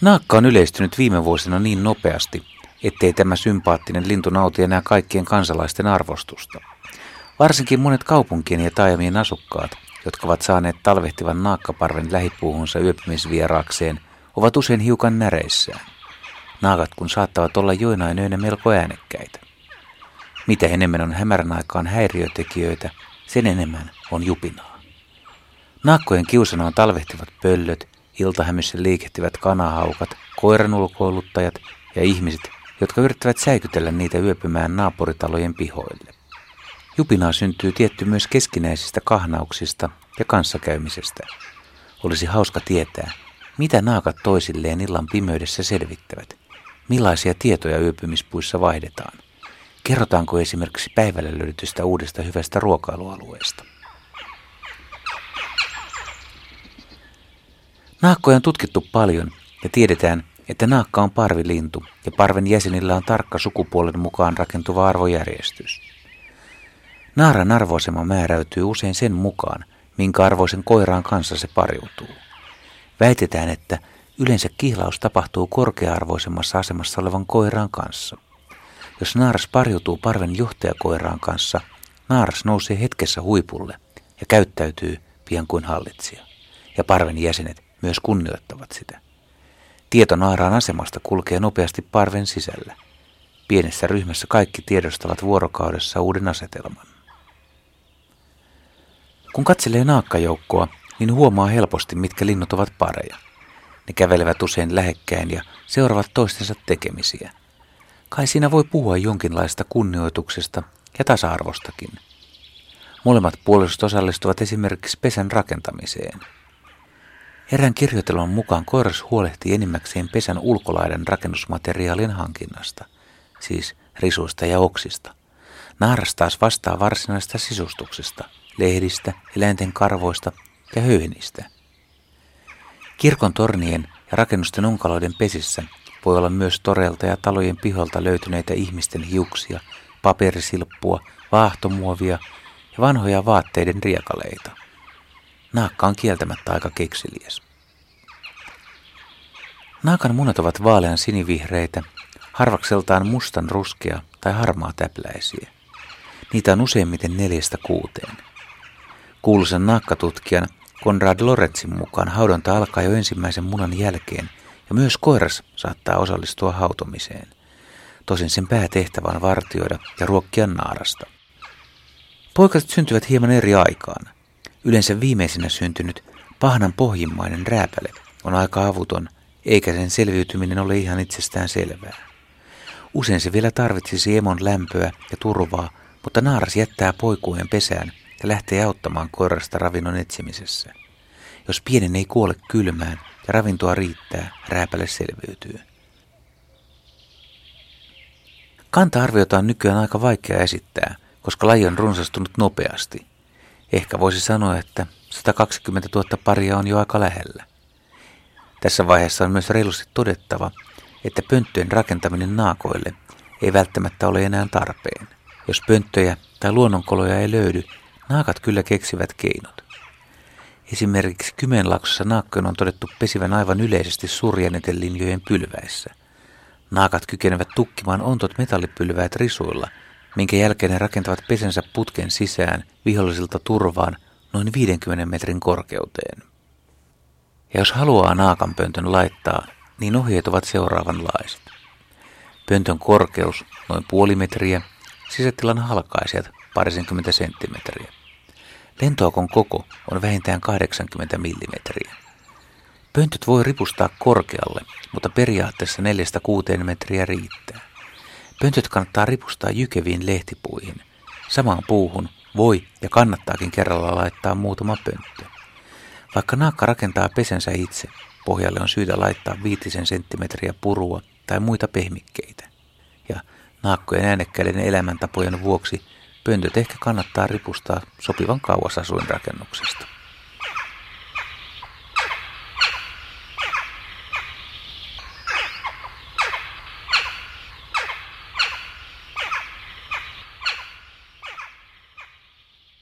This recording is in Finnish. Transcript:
Naakka on yleistynyt viime vuosina niin nopeasti, ettei tämä sympaattinen lintu nauti enää kaikkien kansalaisten arvostusta. Varsinkin monet kaupunkien ja taajamien asukkaat, jotka ovat saaneet talvehtivan naakkaparven lähipuuhunsa yöpymisvieraakseen, ovat usein hiukan näreissään. Naakat kun saattavat olla joinain öinä melko äänekkäitä. Mitä enemmän on hämärän aikaan häiriötekijöitä, sen enemmän on jupinaa. Naakkojen kiusana on talvehtivat pöllöt, iltahämyssä liikehtivät kanahaukat, koiran ulkoiluttajat ja ihmiset, jotka yrittävät säikytellä niitä yöpymään naapuritalojen pihoille. Jupinaa syntyy tietty myös keskinäisistä kahnauksista ja kanssakäymisestä. Olisi hauska tietää, mitä naakat toisilleen illan pimeydessä selvittävät, millaisia tietoja yöpymispuissa vaihdetaan. Kerrotaanko esimerkiksi päivällä löydetystä uudesta hyvästä ruokailualueesta? Naakkoja on tutkittu paljon ja tiedetään, että naakka on parvilintu ja parven jäsenillä on tarkka sukupuolen mukaan rakentuva arvojärjestys. Naaran arvoasema määräytyy usein sen mukaan, minkä arvoisen koiraan kanssa se pariutuu. Väitetään, että yleensä kihlaus tapahtuu korkea-arvoisemmassa asemassa olevan koiraan kanssa. Jos naaras pariutuu parven johtajakoiraan kanssa, naaras nousee hetkessä huipulle ja käyttäytyy pian kuin hallitsija. Ja parven jäsenet myös kunnioittavat sitä. Tieto naaraan asemasta kulkee nopeasti parven sisällä. Pienessä ryhmässä kaikki tiedostavat vuorokaudessa uuden asetelman. Kun katselee naakkajoukkoa, niin huomaa helposti, mitkä linnut ovat pareja. Ne kävelevät usein lähekkäin ja seuraavat toistensa tekemisiä. Kai siinä voi puhua jonkinlaista kunnioituksesta ja tasa-arvostakin. Molemmat puolisot osallistuvat esimerkiksi pesän rakentamiseen. Erään kirjoitelman mukaan koiras huolehtii enimmäkseen pesän ulkolaidan rakennusmateriaalien hankinnasta, siis risuista ja oksista. Naaras taas vastaa varsinaisesta sisustuksesta, lehdistä, eläinten karvoista ja höyhenistä. Kirkon tornien ja rakennusten onkaloiden pesissä voi olla myös torelta ja talojen piholta löytyneitä ihmisten hiuksia, paperisilppua, vaahtomuovia ja vanhoja vaatteiden riekaleita. Naakka on kieltämättä aika keksiliäs. Naakan munat ovat vaalean sinivihreitä, harvakseltaan mustan ruskea tai harmaa täpläisiä. Niitä on useimmiten neljästä kuuteen. Kuuluisen naakkatutkijan Konrad Lorenzin mukaan haudonta alkaa jo ensimmäisen munan jälkeen ja myös koiras saattaa osallistua hautomiseen. Tosin sen päätehtävä on vartioida ja ruokkia naarasta. Poikaset syntyvät hieman eri aikaan. Yleensä viimeisenä syntynyt pahnan pohjimmainen rääpäle on aika avuton, eikä sen selviytyminen ole ihan itsestään selvää. Usein se vielä tarvitsisi emon lämpöä ja turvaa, mutta naaras jättää poikueen pesään ja lähtee auttamaan koirasta ravinnon etsimisessä. Jos pienen ei kuole kylmään ja ravintoa riittää, rääpäle selviytyy. Kanta-arviota on nykyään aika vaikea esittää, koska laji on runsastunut nopeasti. Ehkä voisi sanoa, että 120 000 paria on jo aika lähellä. Tässä vaiheessa on myös reilusti todettava, että pönttöjen rakentaminen naakoille ei välttämättä ole enää tarpeen. Jos pönttöjä tai luonnonkoloja ei löydy, naakat kyllä keksivät keinot. Esimerkiksi Kymenlaaksossa naakkojen on todettu pesivän aivan yleisesti surjaneten pylväissä. Naakat kykenevät tukkimaan ontot metallipylväät risuilla, minkä jälkeen ne rakentavat pesensä putken sisään vihollisilta turvaan noin 50 metrin korkeuteen. Ja jos haluaa naakanpöntön laittaa, niin ohjeet ovat seuraavanlaiset. Pöntön korkeus noin puoli metriä, sisätilan halkaisijat parisenkymmentä senttimetriä. Lentoakon koko on vähintään 80 mm. Pöntöt voi ripustaa korkealle, mutta periaatteessa 4-6 metriä riittää. Pöntöt kannattaa ripustaa jykeviin lehtipuihin. Samaan puuhun voi ja kannattaakin kerralla laittaa muutama pönttö. Vaikka naakka rakentaa pesensä itse, pohjalle on syytä laittaa viitisen senttimetriä purua tai muita pehmikkeitä. Ja naakkojen äänekkäiden elämäntapojen vuoksi Pöntöt ehkä kannattaa ripustaa sopivan kauas asuinrakennuksesta.